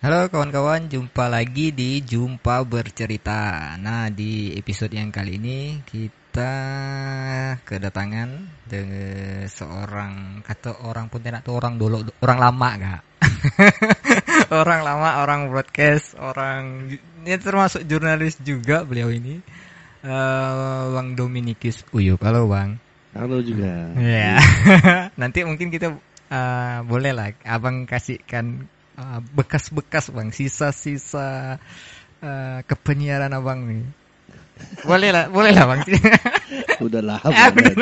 Halo kawan-kawan, jumpa lagi di Jumpa Bercerita. Nah, di episode yang kali ini kita kedatangan dengan seorang kata orang Pontianak tuh orang dulu orang lama gak? orang lama, orang broadcast, orang ini termasuk jurnalis juga beliau ini. Uh, Bang Dominikus Uyup. Halo Bang. Halo juga. Ya. Nanti mungkin kita uh, boleh lah Abang kasihkan bekas-bekas bang, sisa-sisa uh, kepenyiaran abang nih. Boleh lah, boleh lah bang. udah. Ya, udah,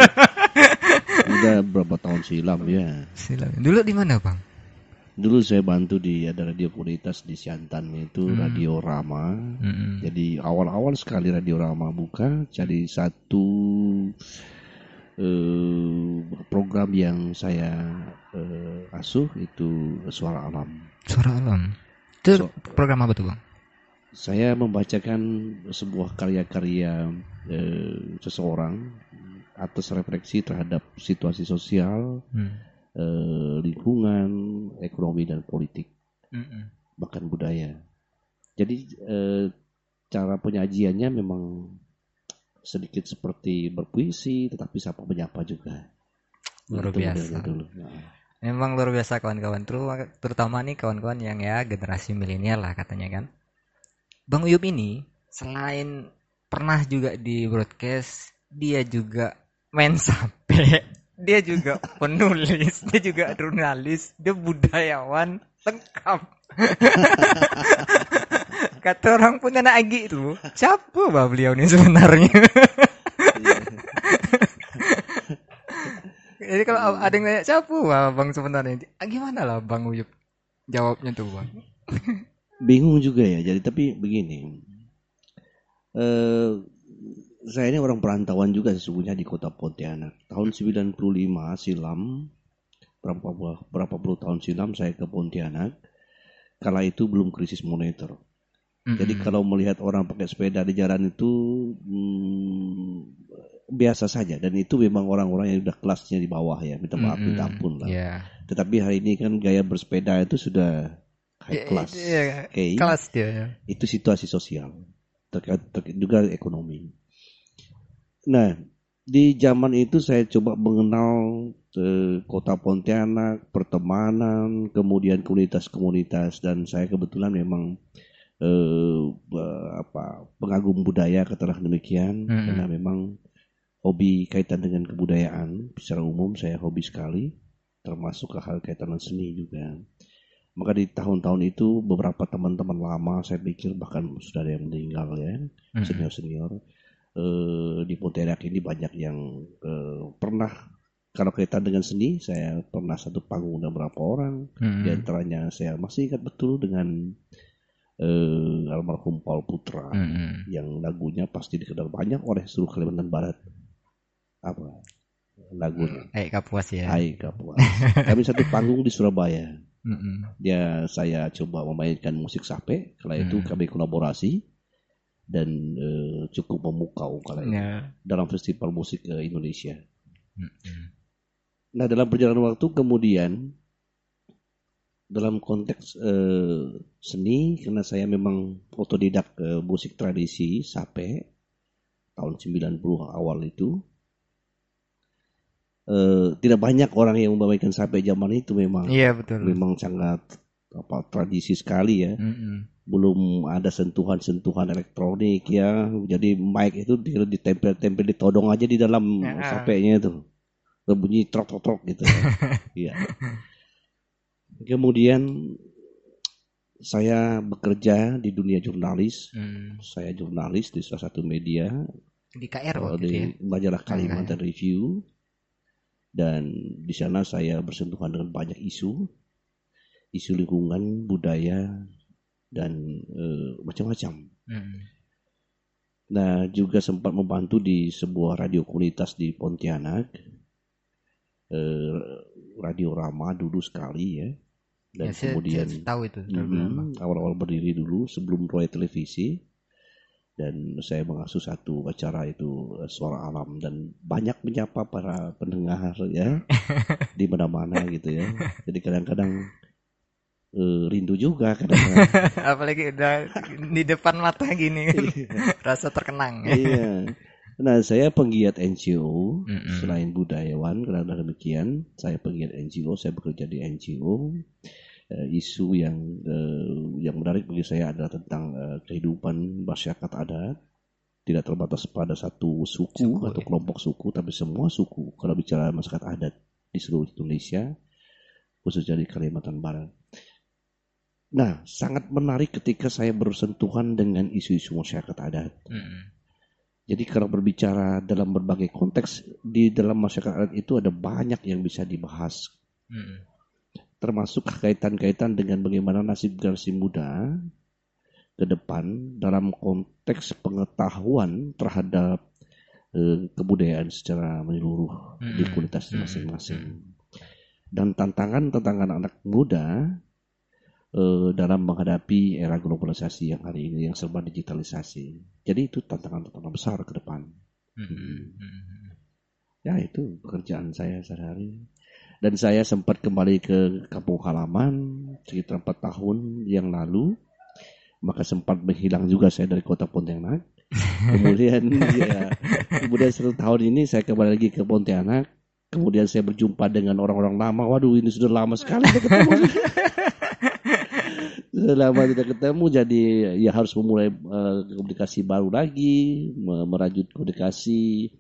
udah berapa tahun silam ya. Silam. Dulu di mana bang? Dulu saya bantu di ada radio komunitas di Siantan itu hmm. Radio Rama. Hmm. Jadi awal-awal sekali Radio Rama buka, jadi satu uh, program yang saya uh, asuh itu Suara Alam. Suara Alam. Itu so, program apa tuh bang? Saya membacakan sebuah karya-karya uh, seseorang atas refleksi terhadap situasi sosial, hmm. uh, lingkungan, ekonomi dan politik, hmm. bahkan budaya. Jadi uh, cara penyajiannya memang sedikit seperti berpuisi tetapi sapa menyapa juga. Luar biasa. Dulu. Nah. Memang luar biasa kawan-kawan terutama nih kawan-kawan yang ya generasi milenial lah katanya kan. Bang Uyup ini selain pernah juga di broadcast, dia juga main sampai, dia juga penulis, dia juga jurnalis, dia budayawan lengkap. Kata orang punya anak Agi itu, siapa bah beliau ini sebenarnya? Jadi kalau ada yang nanya siapa bang sebenarnya, ah, gimana lah bang Uyup jawabnya tuh bang? Bingung juga ya. Jadi tapi begini, eh, saya ini orang perantauan juga sesungguhnya di kota Pontianak. Tahun 95 silam, berapa berapa puluh tahun silam saya ke Pontianak. Kala itu belum krisis moneter. Mm-hmm. Jadi kalau melihat orang pakai sepeda di jalan itu hmm, biasa saja dan itu memang orang-orang yang sudah kelasnya di bawah ya minta maaf minta ampun lah. Yeah. Tetapi hari ini kan gaya bersepeda itu sudah high class. Yeah, yeah, okay. Kelas dia. Ya. Itu situasi sosial terkait, terkait juga ekonomi. Nah di zaman itu saya coba mengenal eh, kota Pontianak, pertemanan, kemudian komunitas-komunitas dan saya kebetulan memang eh, apa pengagum budaya katalah demikian hmm. karena memang hobi kaitan dengan kebudayaan secara umum saya hobi sekali termasuk hal kaitan dengan seni juga maka di tahun-tahun itu beberapa teman-teman lama saya pikir bahkan sudah ada yang meninggal ya hmm. senior senior eh, di Pontianak ini banyak yang eh, pernah kalau kaitan dengan seni saya pernah satu panggung dengan beberapa orang hmm. di antaranya saya masih ingat betul dengan uh, almarhum Paul Putra mm -hmm. yang lagunya pasti dikenal banyak oleh seluruh Kalimantan Barat. Apa lagunya? Hai Kapuas ya. Hai Kapuas. Kami satu panggung di Surabaya. Mm -hmm. Ya saya coba memainkan musik sape. Kala itu mm. kami kolaborasi dan uh, cukup memukau kala itu yeah. dalam festival musik uh, Indonesia. Mm -hmm. Nah dalam perjalanan waktu kemudian dalam konteks uh, seni karena saya memang otodidak uh, musik tradisi sape tahun 90 awal itu. Uh, tidak banyak orang yang membawaikan sape zaman itu memang. Iya betul. Memang sangat apa tradisi sekali ya. Mm -hmm. belum ada sentuhan-sentuhan elektronik ya. Jadi mic itu ditempel-tempel ditodong aja di dalam ya. sapenya itu. Bunyi trok-trok gitu. Ya. Kemudian saya bekerja di dunia jurnalis. Hmm. Saya jurnalis di salah satu media di KR waktu di ya? majalah Kalimantan Review. Dan di sana saya bersentuhan dengan banyak isu, isu lingkungan, budaya, dan e, macam-macam. Hmm. Nah, juga sempat membantu di sebuah radio komunitas di Pontianak, e, Radio Rama dulu sekali ya dan ya, kemudian saya, tahu itu mm, awal-awal berdiri dulu sebelum proyek televisi dan saya mengasuh satu acara itu eh, suara alam dan banyak menyapa para pendengar ya di mana-mana gitu ya jadi kadang-kadang eh, rindu juga kadang-kadang. Apalagi udah di depan mata gini kan. Rasa terkenang. iya. Nah, saya penggiat NGO Mm-mm. selain budayawan karena demikian saya penggiat NGO, saya bekerja di NGO. Eh, isu yang eh, yang menarik bagi saya adalah tentang eh, kehidupan masyarakat adat tidak terbatas pada satu suku, Suku, atau ya. kelompok suku tapi semua suku kalau bicara masyarakat adat di seluruh Indonesia khususnya di Kalimantan Barat. Nah, sangat menarik ketika saya bersentuhan dengan isu-isu masyarakat adat. Mm-mm. Jadi kalau berbicara dalam berbagai konteks di dalam masyarakat adat itu ada banyak yang bisa dibahas, Mm-mm. Termasuk kaitan-kaitan dengan bagaimana nasib generasi muda ke depan dalam konteks pengetahuan terhadap eh, kebudayaan secara menyeluruh di Mm-mm. kualitas Mm-mm. masing-masing. Dan tantangan-tantangan anak muda eh, dalam menghadapi era globalisasi yang hari ini yang serba digitalisasi. Jadi itu tantangan-tantangan besar ke depan. Mm-mm. Ya itu pekerjaan saya sehari-hari. Dan saya sempat kembali ke kampung halaman sekitar 4 tahun yang lalu. Maka sempat menghilang juga saya dari kota Pontianak. Kemudian ya, kemudian satu tahun ini saya kembali lagi ke Pontianak. Kemudian saya berjumpa dengan orang-orang lama. Waduh ini sudah lama sekali tidak ketemu. lama tidak ketemu jadi ya harus memulai eh, komunikasi baru lagi, me- merajut komunikasi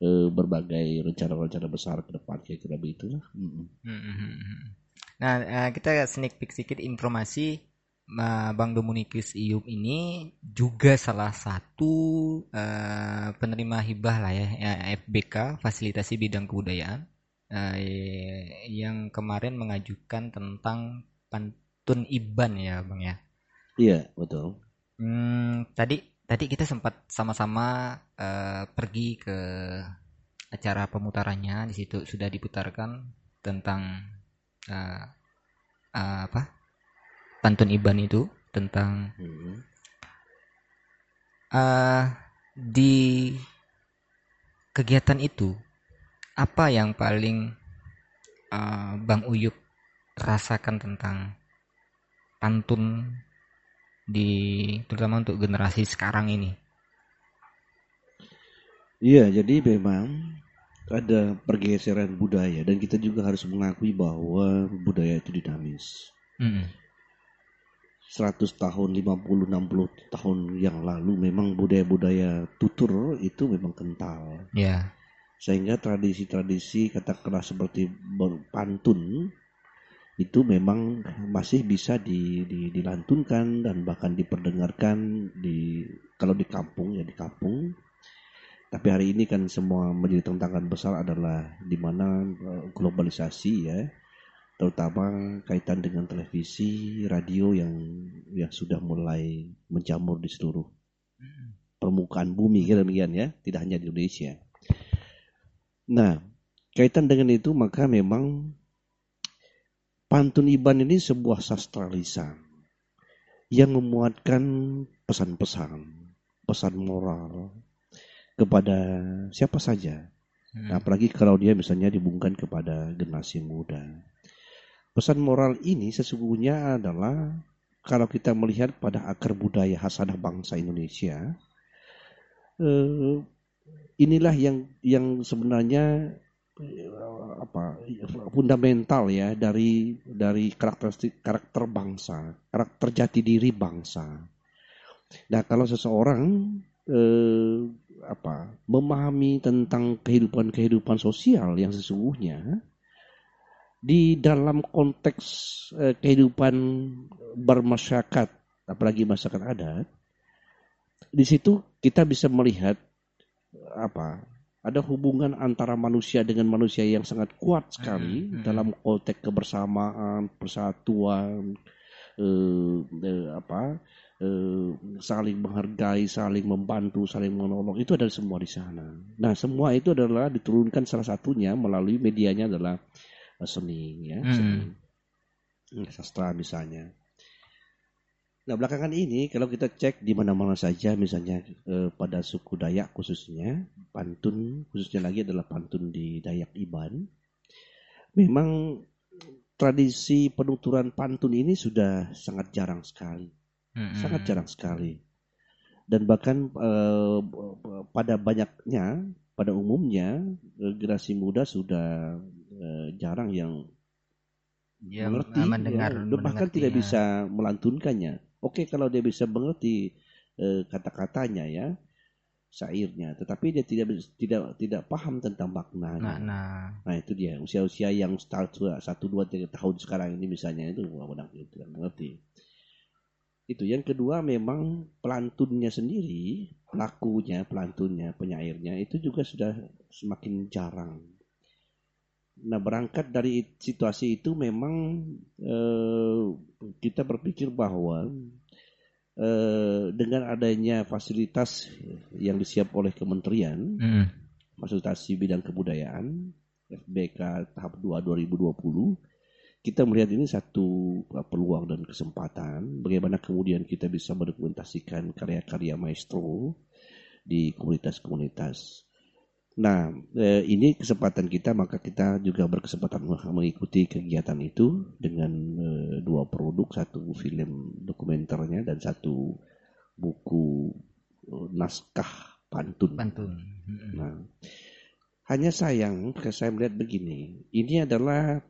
eh, berbagai rencana-rencana besar ke depan kayak kira begitulah. Mm-mm. Mm-mm. Nah, eh, kita sneak peek sedikit informasi eh, Bang Dominikus Iup ini juga salah satu eh, penerima hibah lah ya, ya, FBK Fasilitasi Bidang Kebudayaan eh, yang kemarin mengajukan tentang pantun Iban ya, Bang ya. Iya betul. Hmm, tadi tadi kita sempat sama-sama eh, pergi ke acara pemutarannya. Di situ sudah diputarkan tentang eh, eh, apa? Pantun Iban itu tentang eh di kegiatan itu apa yang paling eh, Bang Uyup rasakan tentang pantun di terutama untuk generasi sekarang ini. Iya jadi memang ada pergeseran budaya dan kita juga harus mengakui bahwa budaya itu dinamis. Mm-mm. 100 tahun, 50, 60 tahun yang lalu memang budaya-budaya tutur itu memang kental. Ya. Sehingga tradisi-tradisi katakanlah seperti berpantun itu memang masih bisa di, di- dilantunkan dan bahkan diperdengarkan di kalau di kampung ya di kampung. Tapi hari ini kan semua menjadi tantangan besar adalah di mana eh, globalisasi ya, terutama kaitan dengan televisi, radio yang yang sudah mulai menjamur di seluruh permukaan bumi kira demikian ya, tidak hanya di Indonesia. Nah, kaitan dengan itu maka memang pantun Iban ini sebuah sastra lisan yang memuatkan pesan-pesan, pesan moral kepada siapa saja. Mm. Nah, apalagi kalau dia misalnya dibungkan kepada generasi muda. Pesan moral ini sesungguhnya adalah kalau kita melihat pada akar budaya hasanah bangsa Indonesia, eh, inilah yang yang sebenarnya apa fundamental ya dari dari karakteristik karakter bangsa, karakter jati diri bangsa. Nah, kalau seseorang eh, apa memahami tentang kehidupan-kehidupan sosial yang sesungguhnya di dalam konteks eh, kehidupan bermasyarakat, apalagi masyarakat adat, di situ kita bisa melihat apa ada hubungan antara manusia dengan manusia yang sangat kuat sekali Mhm, mhm. dalam konteks kebersamaan, persatuan, eh, eh, apa eh, saling menghargai, saling membantu, saling menolong itu ada semua di sana. Nah semua itu adalah diturunkan salah satunya melalui medianya adalah eh, seni, ya Mhm. seni, Hmm, sastra misalnya. Nah belakangan ini kalau kita cek di mana-mana saja misalnya eh, pada suku Dayak khususnya pantun khususnya lagi adalah pantun di Dayak Iban memang tradisi penuturan pantun ini sudah sangat jarang sekali, Mm-mm. sangat jarang sekali. Dan bahkan eh, pada banyaknya, pada umumnya eh, generasi muda sudah eh, jarang yang Ya, mengerti, mendengar, ya, bahkan mendengar, tidak ya. bisa melantunkannya. Oke kalau dia bisa mengerti eh, kata-katanya ya, syairnya, tetapi dia tidak tidak tidak paham tentang maknanya. Nah, nah. Nah itu dia usia-usia yang start satu dua tiga tahun sekarang ini misalnya itu benar itu yang mengerti. Itu yang kedua memang pelantunnya sendiri, pelakunya, pelantunnya, penyairnya itu juga sudah semakin jarang. Nah berangkat dari situasi itu memang eh, kita berpikir bahwa eh, dengan adanya fasilitas yang disiap oleh kementerian Mm. fasilitasi bidang kebudayaan FBK tahap 2 2020 kita melihat ini satu uh, peluang dan kesempatan bagaimana kemudian kita bisa mendokumentasikan karya-karya maestro di komunitas-komunitas. Nah, eh, ini kesempatan kita maka kita juga berkesempatan mengikuti kegiatan itu dengan eh, dua produk, satu film dokumenternya dan satu buku eh, naskah pantun. Pantun. Nah, hanya sayang saya melihat begini, ini adalah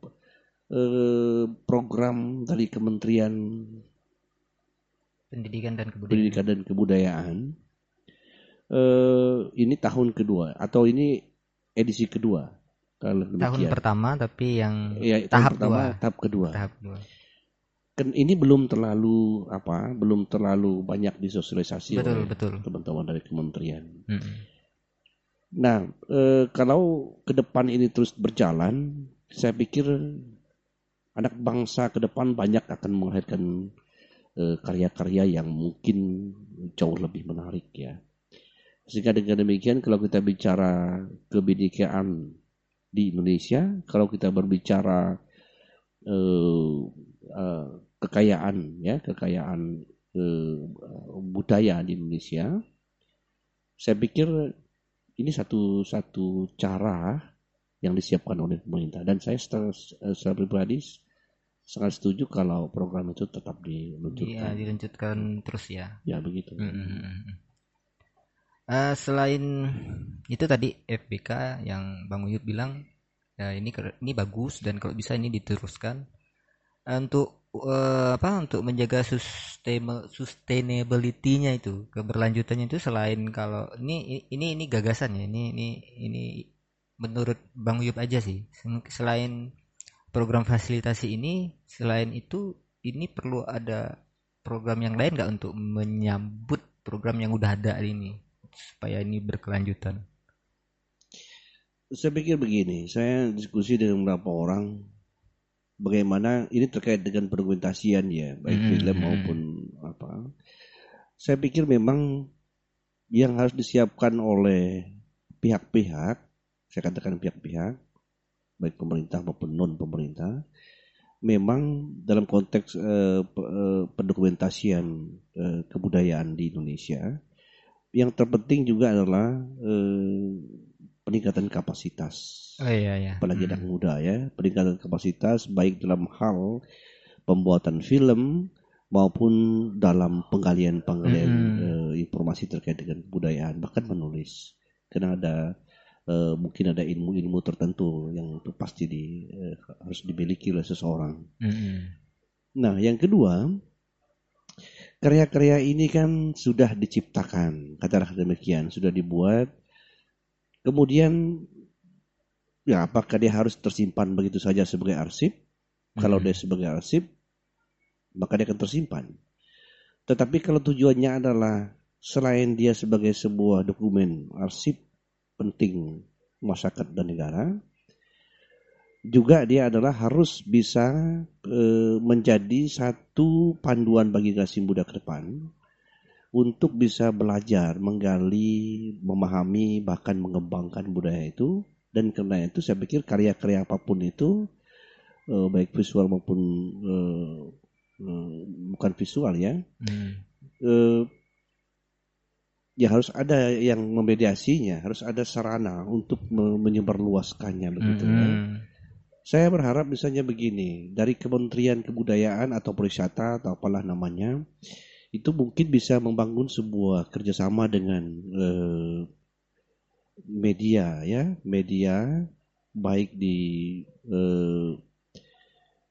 eh, program dari Kementerian Pendidikan dan kebudayaan. Pendidikan dan Kebudayaan. Eh, ini tahun kedua atau ini edisi kedua. Kalau Tahun demikian. pertama tapi yang Ya, tahun tahap pertama, dua. tahap kedua. tahap dua. Kan ini belum terlalu apa, belum terlalu banyak disosialisasi Betul, oleh betul. teman-teman dari kementerian. Mm-mm. Nah, eh, kalau ke depan ini terus berjalan, saya pikir anak bangsa ke depan banyak akan melahirkan eh, karya-karya yang mungkin jauh lebih menarik ya. Sehingga dengan demikian kalau kita bicara kebinekaan di Indonesia, kalau kita berbicara eh, eh, kekayaan ya, kekayaan eh, budaya di Indonesia, saya pikir ini satu satu cara yang disiapkan oleh pemerintah dan saya secara, secara pribadi sangat setuju kalau program itu tetap Iya, diluncurkan. dilanjutkan terus ya. Ya begitu. Mm-mm. Eh, selain itu tadi FBK yang Bang Uyut bilang ya ini ini bagus dan kalau bisa ini diteruskan. Untuk eh, apa untuk menjaga sustainability-nya itu keberlanjutannya itu selain kalau ini ini ini gagasan ya ini ini ini menurut Bang Uyup aja sih. Selain program fasilitasi ini selain itu ini perlu ada program yang lain nggak untuk menyambut program yang udah ada ini supaya ini berkelanjutan Saya pikir begini, saya diskusi dengan beberapa orang bagaimana ini terkait dengan dokumentasian ya, baik Mm, film mm. maupun apa. Saya pikir memang yang harus disiapkan oleh pihak-pihak, saya katakan pihak-pihak, baik pemerintah maupun non pemerintah, memang dalam konteks eh, pe- eh, pendokumentasian eh, kebudayaan di Indonesia, yang terpenting juga adalah eh, peningkatan kapasitas. Oh iya ya apalagi anak muda ya. Peningkatan kapasitas baik dalam hal pembuatan film maupun dalam penggalian penggalian Mm-mm. eh, informasi terkait dengan kebudayaan bahkan menulis. Karena ada eh, mungkin ada ilmu-ilmu tertentu yang itu pasti di, eh, harus dimiliki oleh seseorang. Nah yang kedua karya-karya ini kan sudah diciptakan katakanlah demikian sudah dibuat. Kemudian ya apakah dia harus tersimpan begitu saja sebagai arsip? Kalau Mm-mm. dia sebagai arsip maka dia akan tersimpan. Tetapi kalau tujuannya adalah selain dia sebagai sebuah dokumen arsip penting masyarakat dan negara juga dia adalah harus bisa eh, menjadi satu panduan bagi generasi muda ke depan untuk bisa belajar, menggali, memahami, bahkan mengembangkan budaya itu. Dan karena itu saya pikir karya-karya apa pun itu, eh, baik visual maupun eh, eh, bukan visual ya, Mm. eh, ya harus ada yang memediasinya, harus ada sarana untuk me- menyebarluaskannya begitu ya Mm-mm. Saya berharap misalnya begini, dari Kementerian Kebudayaan atau Pariwisata atau apalah namanya, itu mungkin bisa membangun sebuah kerjasama dengan eh, media ya, media baik di eh,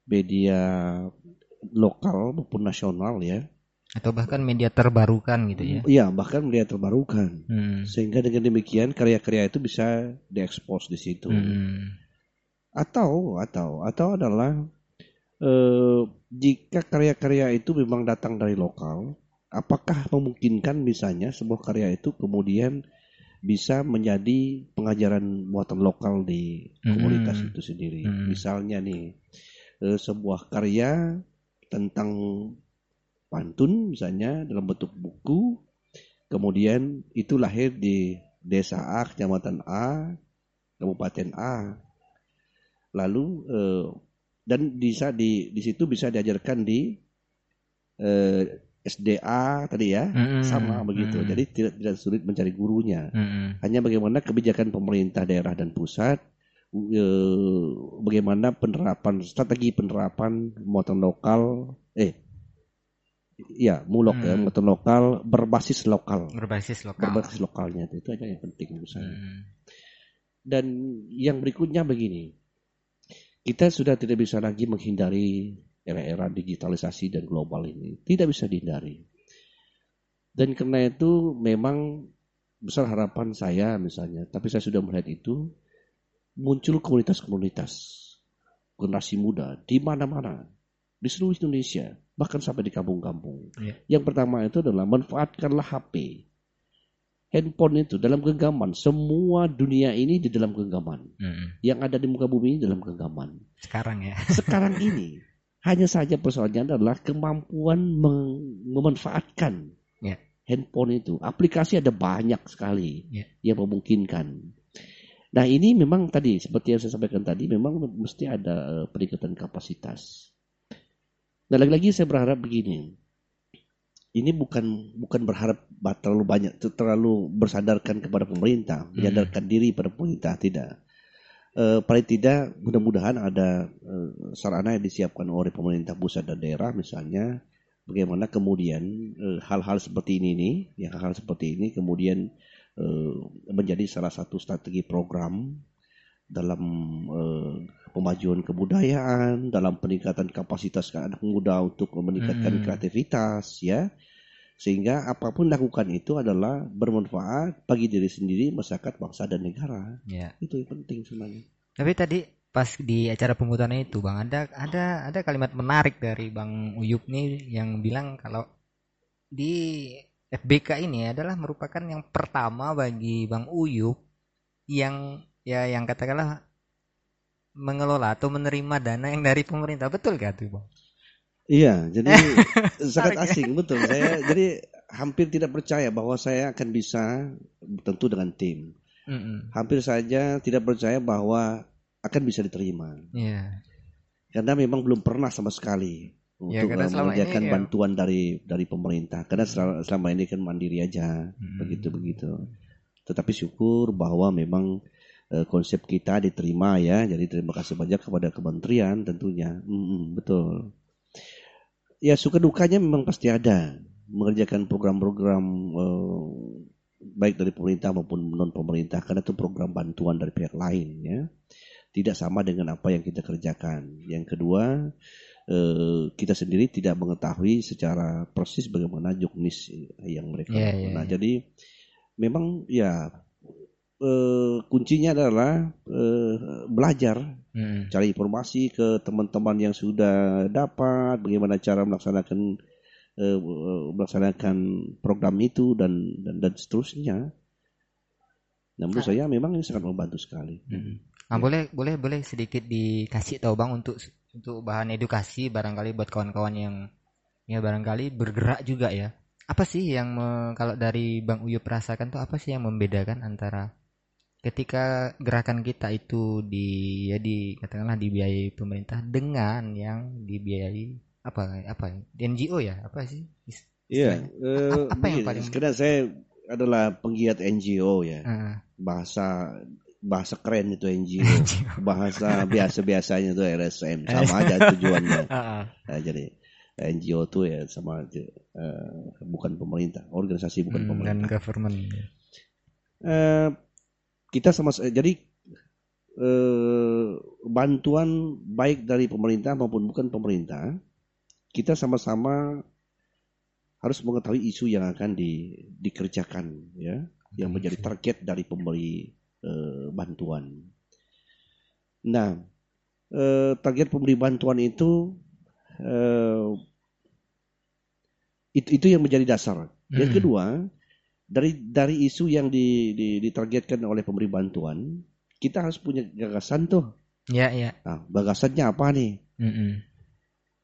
media lokal maupun nasional ya. Atau bahkan media terbarukan gitu ya. Iya, bahkan media terbarukan. Hmm. Sehingga dengan demikian karya-karya itu bisa diekspos di situ. Hmm. Atau atau atau adalah eh, jika karya-karya itu memang datang dari lokal, apakah memungkinkan misalnya sebuah karya itu kemudian bisa menjadi pengajaran muatan lokal di komunitas Mm-mm. itu sendiri. Mm. Misalnya nih eh, sebuah karya tentang pantun misalnya dalam bentuk buku, kemudian itu lahir di desa A, kecamatan A, kabupaten A. Lalu eh, dan bisa di di situ bisa diajarkan di eh, SDA tadi ya, Mm-mm. sama begitu. Mm-mm. Jadi tidak tidak sulit mencari gurunya. Mm-mm. Hanya bagaimana kebijakan pemerintah daerah dan pusat, eh, bagaimana penerapan strategi penerapan muatan lokal, eh, ya mulok ya Hmm. muatan lokal berbasis lokal, berbasis lokal. berbasis lokalnya itu, aja yang penting menurut saya. Hmm. Dan yang berikutnya begini, kita sudah tidak bisa lagi menghindari era-era digitalisasi dan global ini, tidak bisa dihindari. Dan karena itu memang besar harapan saya misalnya, tapi saya sudah melihat itu muncul komunitas-komunitas generasi muda di mana-mana di seluruh Indonesia, bahkan sampai di kampung-kampung. Iya. Yang pertama itu adalah manfaatkanlah HP. Handphone itu dalam genggaman, semua dunia ini di dalam genggaman. Mm-mm. Yang ada di muka bumi ini dalam genggaman. Sekarang ya. Sekarang ini hanya saja persoalannya adalah kemampuan memanfaatkan Ya. handphone itu. Aplikasi ada banyak sekali Ya. yang memungkinkan. Nah ini memang tadi seperti yang saya sampaikan tadi memang mesti ada eh, peningkatan kapasitas. Nah lagi-lagi saya berharap begini. Ini bukan bukan berharap terlalu banyak terlalu bersadarkan kepada pemerintah, menyadarkan diri pada pemerintah tidak. Eh, paling tidak mudah-mudahan ada eh, sarana yang disiapkan oleh pemerintah pusat dan daerah misalnya bagaimana kemudian eh, hal-hal seperti ini nih, ya hal-hal seperti ini kemudian eh, menjadi salah satu strategi program dalam eh, pemajuan kebudayaan, dalam peningkatan kapasitas anak muda untuk meningkatkan Hmm. kreativitas, ya, sehingga apa pun lakukan itu adalah bermanfaat bagi diri sendiri, masyarakat, bangsa dan negara. ya. Itu yang penting sebenarnya. Tapi tadi pas di acara pemutaran itu Bang ada ada ada kalimat menarik dari Bang Uyup nih yang bilang kalau di FBK ini adalah merupakan yang pertama bagi Bang Uyup yang ya yang katakanlah mengelola atau menerima dana yang dari pemerintah betul gak tuh Bang? Iya, jadi sangat ya. asing betul. Saya jadi hampir tidak percaya bahwa saya akan bisa tentu dengan tim. Mm-mm. Hampir saja tidak percaya bahwa akan bisa diterima. Iya. Karena memang belum pernah sama sekali Ya, untuk eh, selama mengerjakan ini ya- bantuan dari dari pemerintah. Karena selama, selama ini kan mandiri aja, Mm. begitu begitu. Tetapi syukur bahwa memang konsep kita diterima ya. Jadi terima kasih banyak kepada kementerian tentunya. Mm-mm, betul. Ya suka dukanya memang pasti ada mengerjakan program-program eh, baik dari pemerintah maupun non pemerintah karena itu program bantuan dari pihak lain ya tidak sama dengan apa yang kita kerjakan. Yang kedua eh, kita sendiri tidak mengetahui secara persis bagaimana juknis yang mereka Iya, lakukan. iya, Nah iya. jadi memang ya eh, kuncinya adalah eh, belajar Mm. cari informasi ke teman-teman yang sudah dapat bagaimana cara melaksanakan eh, melaksanakan program itu dan dan, dan seterusnya. Nah, menurut saya memang ini sangat membantu sekali. Mm. Nah, boleh boleh boleh sedikit dikasih tahu Bang untuk untuk bahan edukasi barangkali buat kawan-kawan yang ya barangkali bergerak juga ya. Apa sih yang me- kalau dari Bang Uyup rasakan tuh apa sih yang membedakan antara ketika gerakan kita itu di ya di katakanlah dibiayai pemerintah dengan yang dibiayai apa apa NGO ya apa sih? Iya, eh, apa yang paling- karena saya adalah penggiat NGO ya, Ah, bahasa bahasa keren itu NGO, bahasa biasa-biasanya itu LSM sama aja tujuannya. Nah, jadi NGO itu ya sama aja uh, bukan pemerintah, organisasi bukan hmm, pemerintah. Dan government. Uh, kita sama jadi uh, bantuan baik dari pemerintah maupun bukan pemerintah, kita sama-sama harus mengetahui isu yang akan di, dikerjakan ya, yang menjadi target dari pemberi Eh, bantuan. Nah, eh, target pemberi bantuan itu eh, itu itu yang menjadi dasar. Yang hmm. kedua, dari dari isu yang di, di, ditargetkan oleh pemberi bantuan, kita harus punya gagasan tuh. Ya, ya. Nah, gagasannya apa nih? Mm -mm.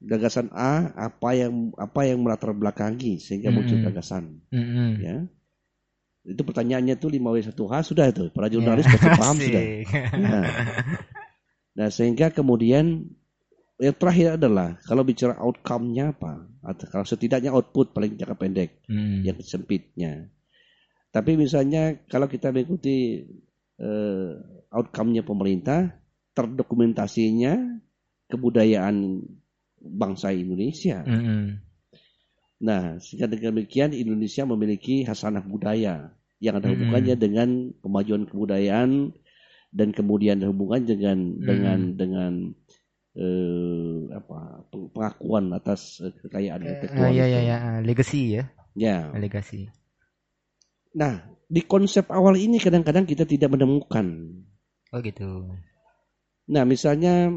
Gagasan A apa yang apa yang melatar belakangi sehingga mm -mm. muncul gagasan. Mm -mm. Ya. Itu pertanyaannya tuh 5W1H sudah itu. Para jurnalis ya, pasti paham sudah. Nah, nah, sehingga kemudian yang terakhir adalah kalau bicara outcome-nya apa? Atau kalau setidaknya output paling jangka pendek hmm. yang sempitnya. Tapi misalnya kalau kita mengikuti uh, outcome-nya pemerintah, terdokumentasinya kebudayaan bangsa Indonesia. -hmm. Nah, sehingga dengan demikian Indonesia memiliki hasanah budaya yang ada hubungannya hmm. dengan kemajuan kebudayaan dan kemudian ada hubungan dengan hmm. dengan dengan eh, apa pengakuan atas eh, kekayaan intelektual. Uh, ya, ya, ya, legacy ya. Ya. Legacy. Nah, di konsep awal ini kadang-kadang kita tidak menemukan. Oh gitu. Nah, misalnya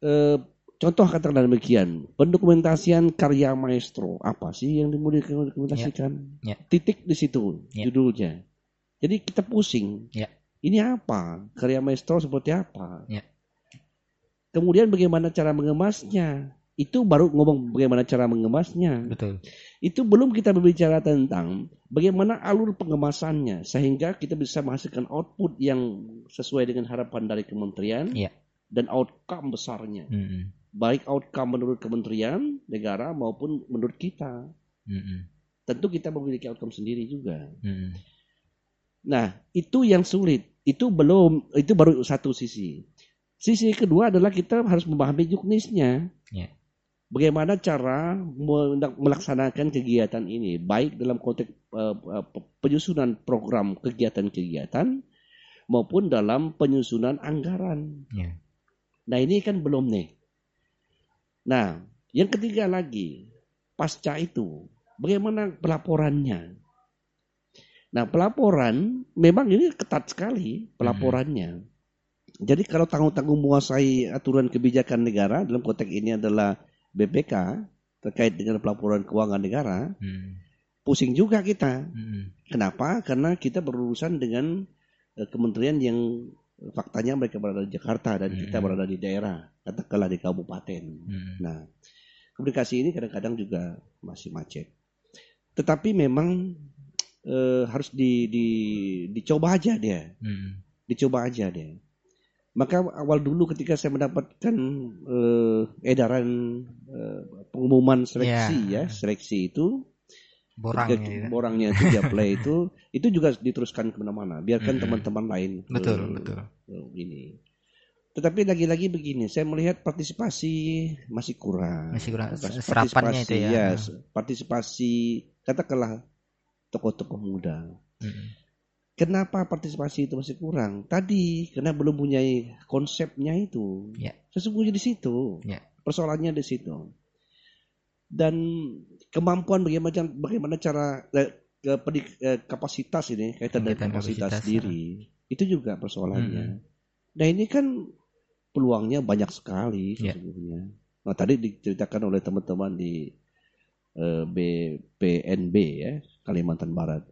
eh, Contoh katakanlah demikian, pendokumentasian karya maestro apa sih yang didokumentasikan? Ya. Ya. Titik di situ ya. judulnya. Jadi kita pusing. Ya. Ini apa? Karya maestro seperti apa? Ya. Kemudian bagaimana cara mengemasnya? Itu baru ngomong bagaimana cara mengemasnya. Betul. Itu belum kita berbicara tentang bagaimana alur pengemasannya sehingga kita bisa menghasilkan output yang sesuai dengan harapan dari kementerian ya. dan outcome besarnya. -hmm baik outcome menurut kementerian negara maupun menurut kita. Mm-hmm. Tentu kita memiliki outcome sendiri juga. Mm-hmm. Nah, itu yang sulit. Itu belum, itu baru satu sisi. Sisi kedua adalah kita harus memahami juknisnya. Yeah. Bagaimana cara melaksanakan kegiatan ini, baik dalam konteks uh, penyusunan program kegiatan-kegiatan maupun dalam penyusunan anggaran. Yeah. Nah ini kan belum nih. Nah, yang ketiga lagi, pasca itu, bagaimana pelaporannya? Nah, pelaporan memang ini ketat sekali pelaporannya. Hmm. Jadi kalau tanggung-tanggung menguasai aturan kebijakan negara dalam konteks ini adalah BPK terkait dengan pelaporan keuangan negara, hmm. pusing juga kita. Hmm. Kenapa? Karena kita berurusan dengan uh, kementerian yang faktanya mereka berada di Jakarta dan hmm. kita berada di daerah katakanlah di kabupaten. Hmm. Nah, komunikasi ini kadang-kadang juga masih macet. Tetapi memang e, harus di, di, dicoba aja dia, hmm. dicoba aja dia. Maka awal dulu ketika saya mendapatkan e, edaran e, pengumuman seleksi yeah. ya, seleksi itu borangnya, ya. borangnya itu dia play itu itu juga diteruskan ke mana-mana. Biarkan teman-teman lain. Betul, betul. Ini tetapi lagi-lagi begini, saya melihat partisipasi masih kurang. Masih kurang. Serapannya itu ya. ya. Partisipasi katakanlah tokoh-tokoh muda. Hmm. Kenapa partisipasi itu masih kurang? Tadi karena belum punya konsepnya itu. Ya. Sesungguhnya di situ. Ya. Persoalannya di situ. Dan kemampuan bagaimana bagaimana cara eh, eh, kapasitas ini kaitan dengan kapasitas, kapasitas diri ya. itu juga persoalannya. Hmm. Nah ini kan peluangnya banyak sekali yeah. sesungguhnya. Nah tadi diceritakan oleh teman-teman di eh, BPNB ya Kalimantan Barat.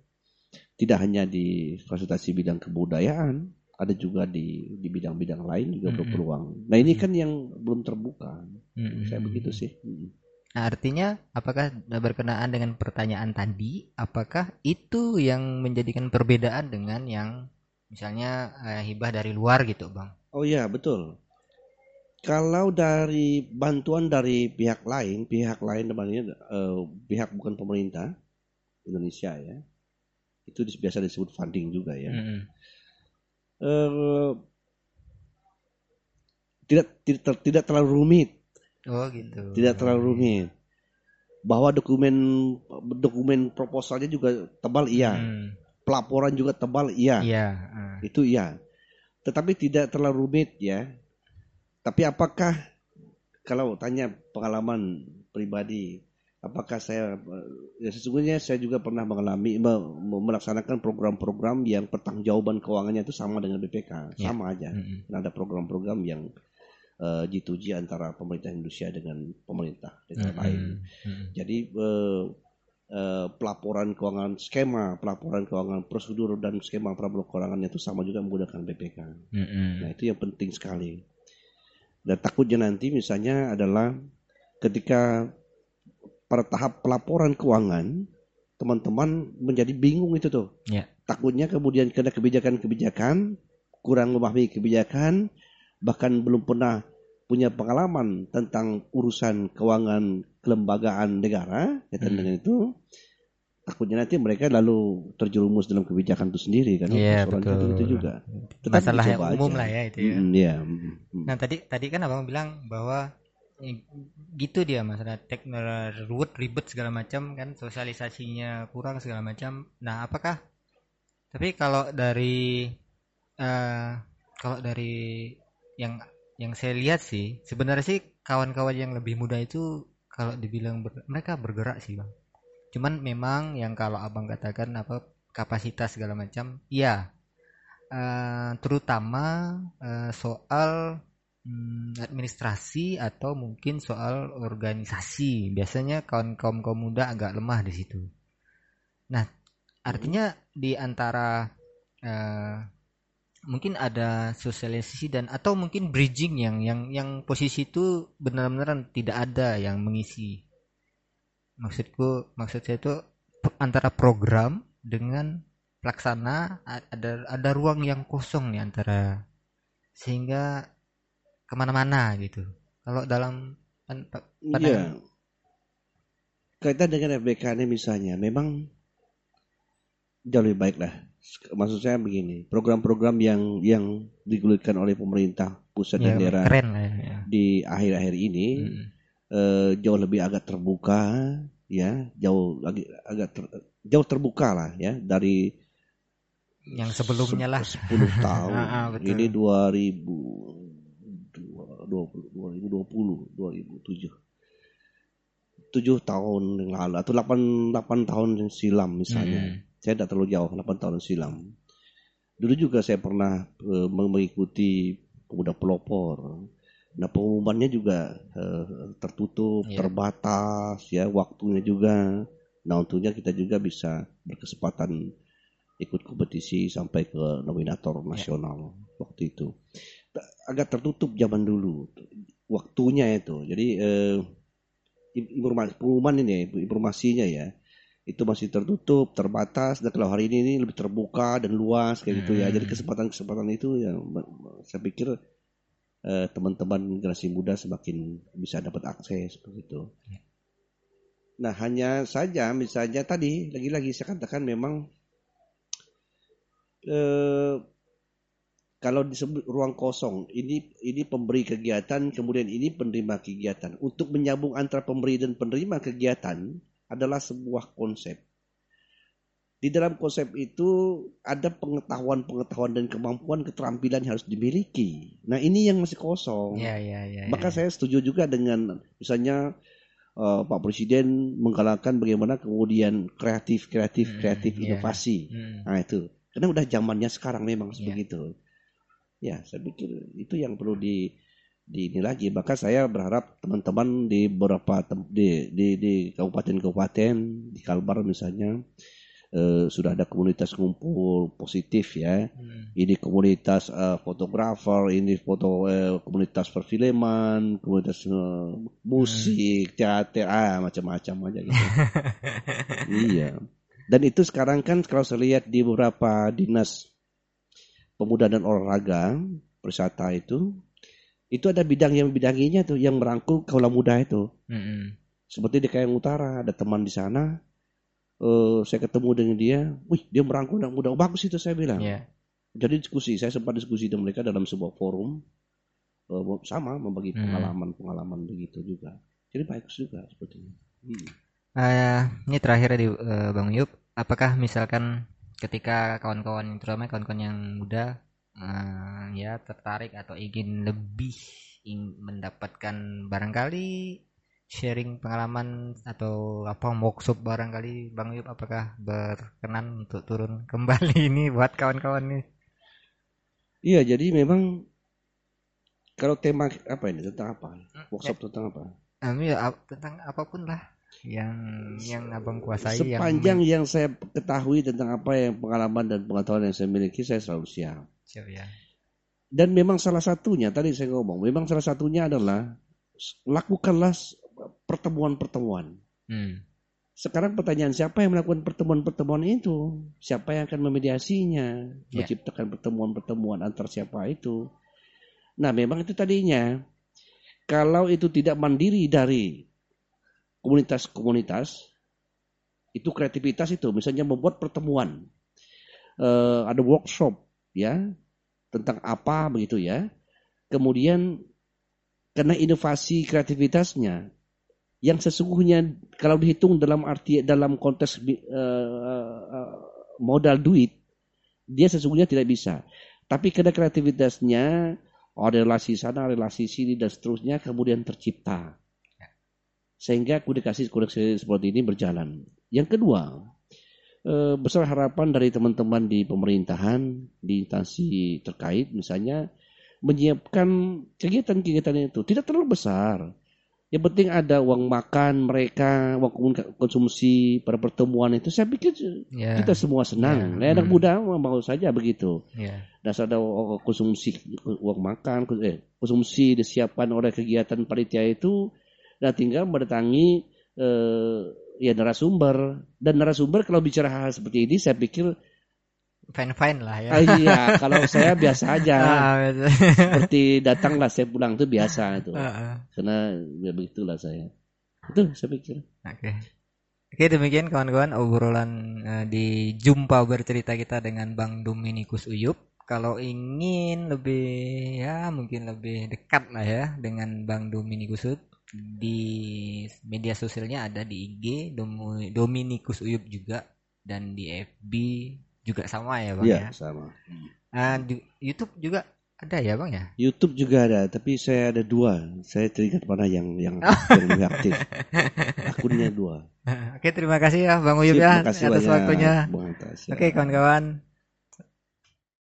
Tidak hanya di fasilitasi bidang kebudayaan, ada juga di di bidang-bidang lain juga mm -hmm. berpeluang. Nah ini kan yang belum terbuka. Mm -hmm. Saya begitu sih. Nah, artinya apakah berkenaan dengan pertanyaan tadi, apakah itu yang menjadikan perbedaan dengan yang misalnya eh, hibah dari luar gitu, Bang? Oh iya, betul. Kalau dari bantuan dari pihak lain, pihak lain namanya uh, pihak bukan pemerintah Indonesia ya, itu biasa disebut funding juga ya. Mm. eh, tidak tidak tidak terlalu rumit Oh gitu. tidak terlalu rumit bahwa dokumen dokumen proposalnya juga tebal iya Hmm, pelaporan juga tebal iya Iya. ah. itu iya tetapi tidak terlalu rumit ya tapi apakah kalau tanya pengalaman pribadi apakah saya ya sesungguhnya saya juga pernah mengalami me- me- melaksanakan program-program yang pertanggungjawaban keuangannya itu sama dengan BPK Ya. sama aja Mm-mm. Dan ada program-program yang eh, G2G antara pemerintah Indonesia dengan pemerintah dengan lain Mm-mm. Mm-mm. jadi eh, eh, pelaporan keuangan skema, pelaporan keuangan prosedur dan skema pelaporan keuangannya itu sama juga menggunakan BPK. Mm-mm. Nah itu yang penting sekali. Dan takutnya nanti misalnya adalah ketika pada tahap pelaporan keuangan teman-teman menjadi bingung itu tuh. Ya. Takutnya kemudian kena kebijakan-kebijakan kurang memahami kebijakan bahkan belum pernah punya pengalaman tentang urusan keuangan kelembagaan negara kaitan Hmm. dengan itu takutnya nanti mereka lalu terjerumus dalam kebijakan itu sendiri kan Iya, betul. itu, itu juga Tetapi Masalah yang umum aja. lah ya itu ya. Mm, iya, mm, mm. Nah tadi tadi kan abang bilang bahwa eh, gitu dia masalah teknologi ribet ribet segala macam kan sosialisasinya kurang segala macam. Nah apakah tapi kalau dari eh kalau dari yang yang saya lihat sih sebenarnya sih kawan-kawan yang lebih muda itu kalau dibilang ber- mereka bergerak sih bang. Cuman memang yang kalau abang katakan apa kapasitas segala macam, iya Eh, terutama eh, soal hmm, administrasi atau mungkin soal organisasi. Biasanya kaum kaum kaum muda agak lemah di situ. Nah, artinya di antara eh, mungkin ada sosialisasi dan atau mungkin bridging yang yang yang posisi itu benar-benar tidak ada yang mengisi. Maksudku maksud saya itu antara program dengan pelaksana ada ada ruang yang kosong nih antara sehingga ke mana-mana gitu. Kalau dalam Iya. Kaitan dengan FBK ini misalnya, memang jauh lebih baik lah. Maksud saya begini, program-program yang yang digulirkan oleh pemerintah pusat ya, dan daerah keren lah ya. di akhir-akhir ini Mm. eh, jauh lebih agak terbuka, ya, jauh lagi agak ter- jauh terbuka lah, ya, dari Yang sebelumnya lah. 10 tahun. Ah, ah, betul. Ini 2020, 2020, 2007. 7 tahun yang lalu atau 8 8 tahun yang silam misalnya. Mm. Saya tidak terlalu jauh, 8 tahun silam. Dulu juga saya pernah eh, mengikuti pemuda pelopor. Nah, pengumumannya juga eh, tertutup, Iya. terbatas ya, waktunya juga. Nah, untungnya kita juga bisa berkesempatan ikut kompetisi sampai ke nominator nasional waktu itu. Agak tertutup zaman dulu waktunya itu. Jadi eh, informasi pengumuman ini informasinya ya itu masih tertutup, terbatas. Dan kalau hari ini, ini lebih terbuka dan luas kayak gitu ya. Hmm. Jadi kesempatan-kesempatan itu ya saya pikir eh, teman-teman generasi muda semakin bisa dapat akses begitu. Ya. Nah hanya saja misalnya tadi lagi-lagi saya katakan memang eh, kalau disebut ruang kosong ini ini pemberi kegiatan kemudian ini penerima kegiatan untuk menyambung antara pemberi dan penerima kegiatan adalah sebuah konsep di dalam konsep itu ada pengetahuan-pengetahuan dan kemampuan keterampilan yang harus dimiliki. Nah ini yang masih kosong. Ya, ya, ya. Maka ya. saya setuju juga dengan misalnya eh, Pak Presiden menggalakkan bagaimana kemudian kreatif, kreatif, Hmm, kreatif iya. inovasi. Hmm. Nah itu, karena udah zamannya sekarang memang Iya. begitu. Ya, saya pikir itu yang perlu di di ini lagi. Maka saya berharap teman-teman di beberapa tem- di di di kabupaten-kabupaten di Kalbar misalnya eh, sudah ada komunitas ngumpul positif ya. Hmm. Ini komunitas eh, fotografer, ini foto eh, komunitas perfilman, komunitas eh, musik, teater, ah macam-macam aja gitu. iya. Dan itu sekarang kan kalau saya lihat di beberapa dinas pemuda dan olahraga, persata itu, itu ada bidang yang bidanginya tuh yang merangkul kaula muda itu. Mm-mm. Seperti di Kayang Utara ada teman di sana. eh saya ketemu dengan dia, wih dia merangkul anak muda, oh, bagus itu saya bilang. Ya. Jadi diskusi, saya sempat diskusi dengan mereka dalam sebuah forum eh, sama membagi pengalaman-pengalaman begitu juga. Jadi bagus juga seperti ini. Hmm. Eh, ini terakhir di eh, Bang Yup, apakah misalkan ketika kawan-kawan terutama kawan-kawan yang muda eh, ya tertarik atau ingin lebih ing- mendapatkan barangkali sharing pengalaman atau apa workshop barangkali Bang Yup apakah berkenan untuk turun kembali ini buat kawan-kawan nih? Iya, jadi memang kalau tema apa ini tentang apa? Workshop tentang apa? Anu ya tentang apa pun lah yang yang abang kuasai yang Sepanjang yang saya ketahui tentang apa yang pengalaman dan pengetahuan yang saya miliki, saya selalu siap. Siap ya. Dan memang salah satunya tadi saya ngomong, memang salah satunya adalah lakukanlah pertemuan-pertemuan. Hmm. Sekarang pertanyaan siapa yang melakukan pertemuan-pertemuan itu? Siapa yang akan memediasinya? Ya. Menciptakan pertemuan-pertemuan antar siapa itu? Nah, memang itu tadinya kalau itu tidak mandiri dari komunitas-komunitas itu kreativitas itu misalnya membuat pertemuan. Eh, ada workshop ya tentang apa begitu ya. Kemudian karena inovasi kreativitasnya yang sesungguhnya kalau dihitung dalam arti dalam konteks eh, modal duit dia sesungguhnya tidak bisa. Tapi karena kreativitasnya ada relasi sana relasi sini dan seterusnya kemudian tercipta sehingga komunikasi-komunikasi seperti ini berjalan yang kedua eh, besar harapan dari teman-teman di pemerintahan di instansi terkait misalnya menyiapkan kegiatan-kegiatan itu tidak terlalu besar yang penting ada uang makan mereka uang konsumsi pada pertemuan itu saya pikir Ya. kita semua senang Ya. Nah, anak Hmm. muda mau saja begitu Ya. dan ada konsumsi uang makan eh, konsumsi disiapkan oleh kegiatan panitia itu dan tinggal mendatangi eh, ya narasumber dan narasumber kalau bicara hal seperti ini saya pikir Fine fine lah ya. ah, iya kalau saya biasa aja Ah, seperti datanglah saya pulang itu biasa itu Ah, ah. karena ya begitulah saya itu saya pikir Oke. Oke demikian kawan-kawan obrolan eh, di jumpa bercerita kita dengan Bang Dominikus Uyup. Kalau ingin lebih ya mungkin lebih dekat lah ya dengan Bang Dominikus Uyup di media sosialnya ada di IG Dominikus Uyup juga dan di FB juga sama ya Bang Iya ya. sama di YouTube juga ada ya Bang ya? YouTube juga ada tapi saya ada dua saya teringat mana yang yang yang lebih aktif akunnya dua Oke terima kasih ya Bang Uyup Sip, ya makasih atas banyak, waktunya. Ya. Oke kawan-kawan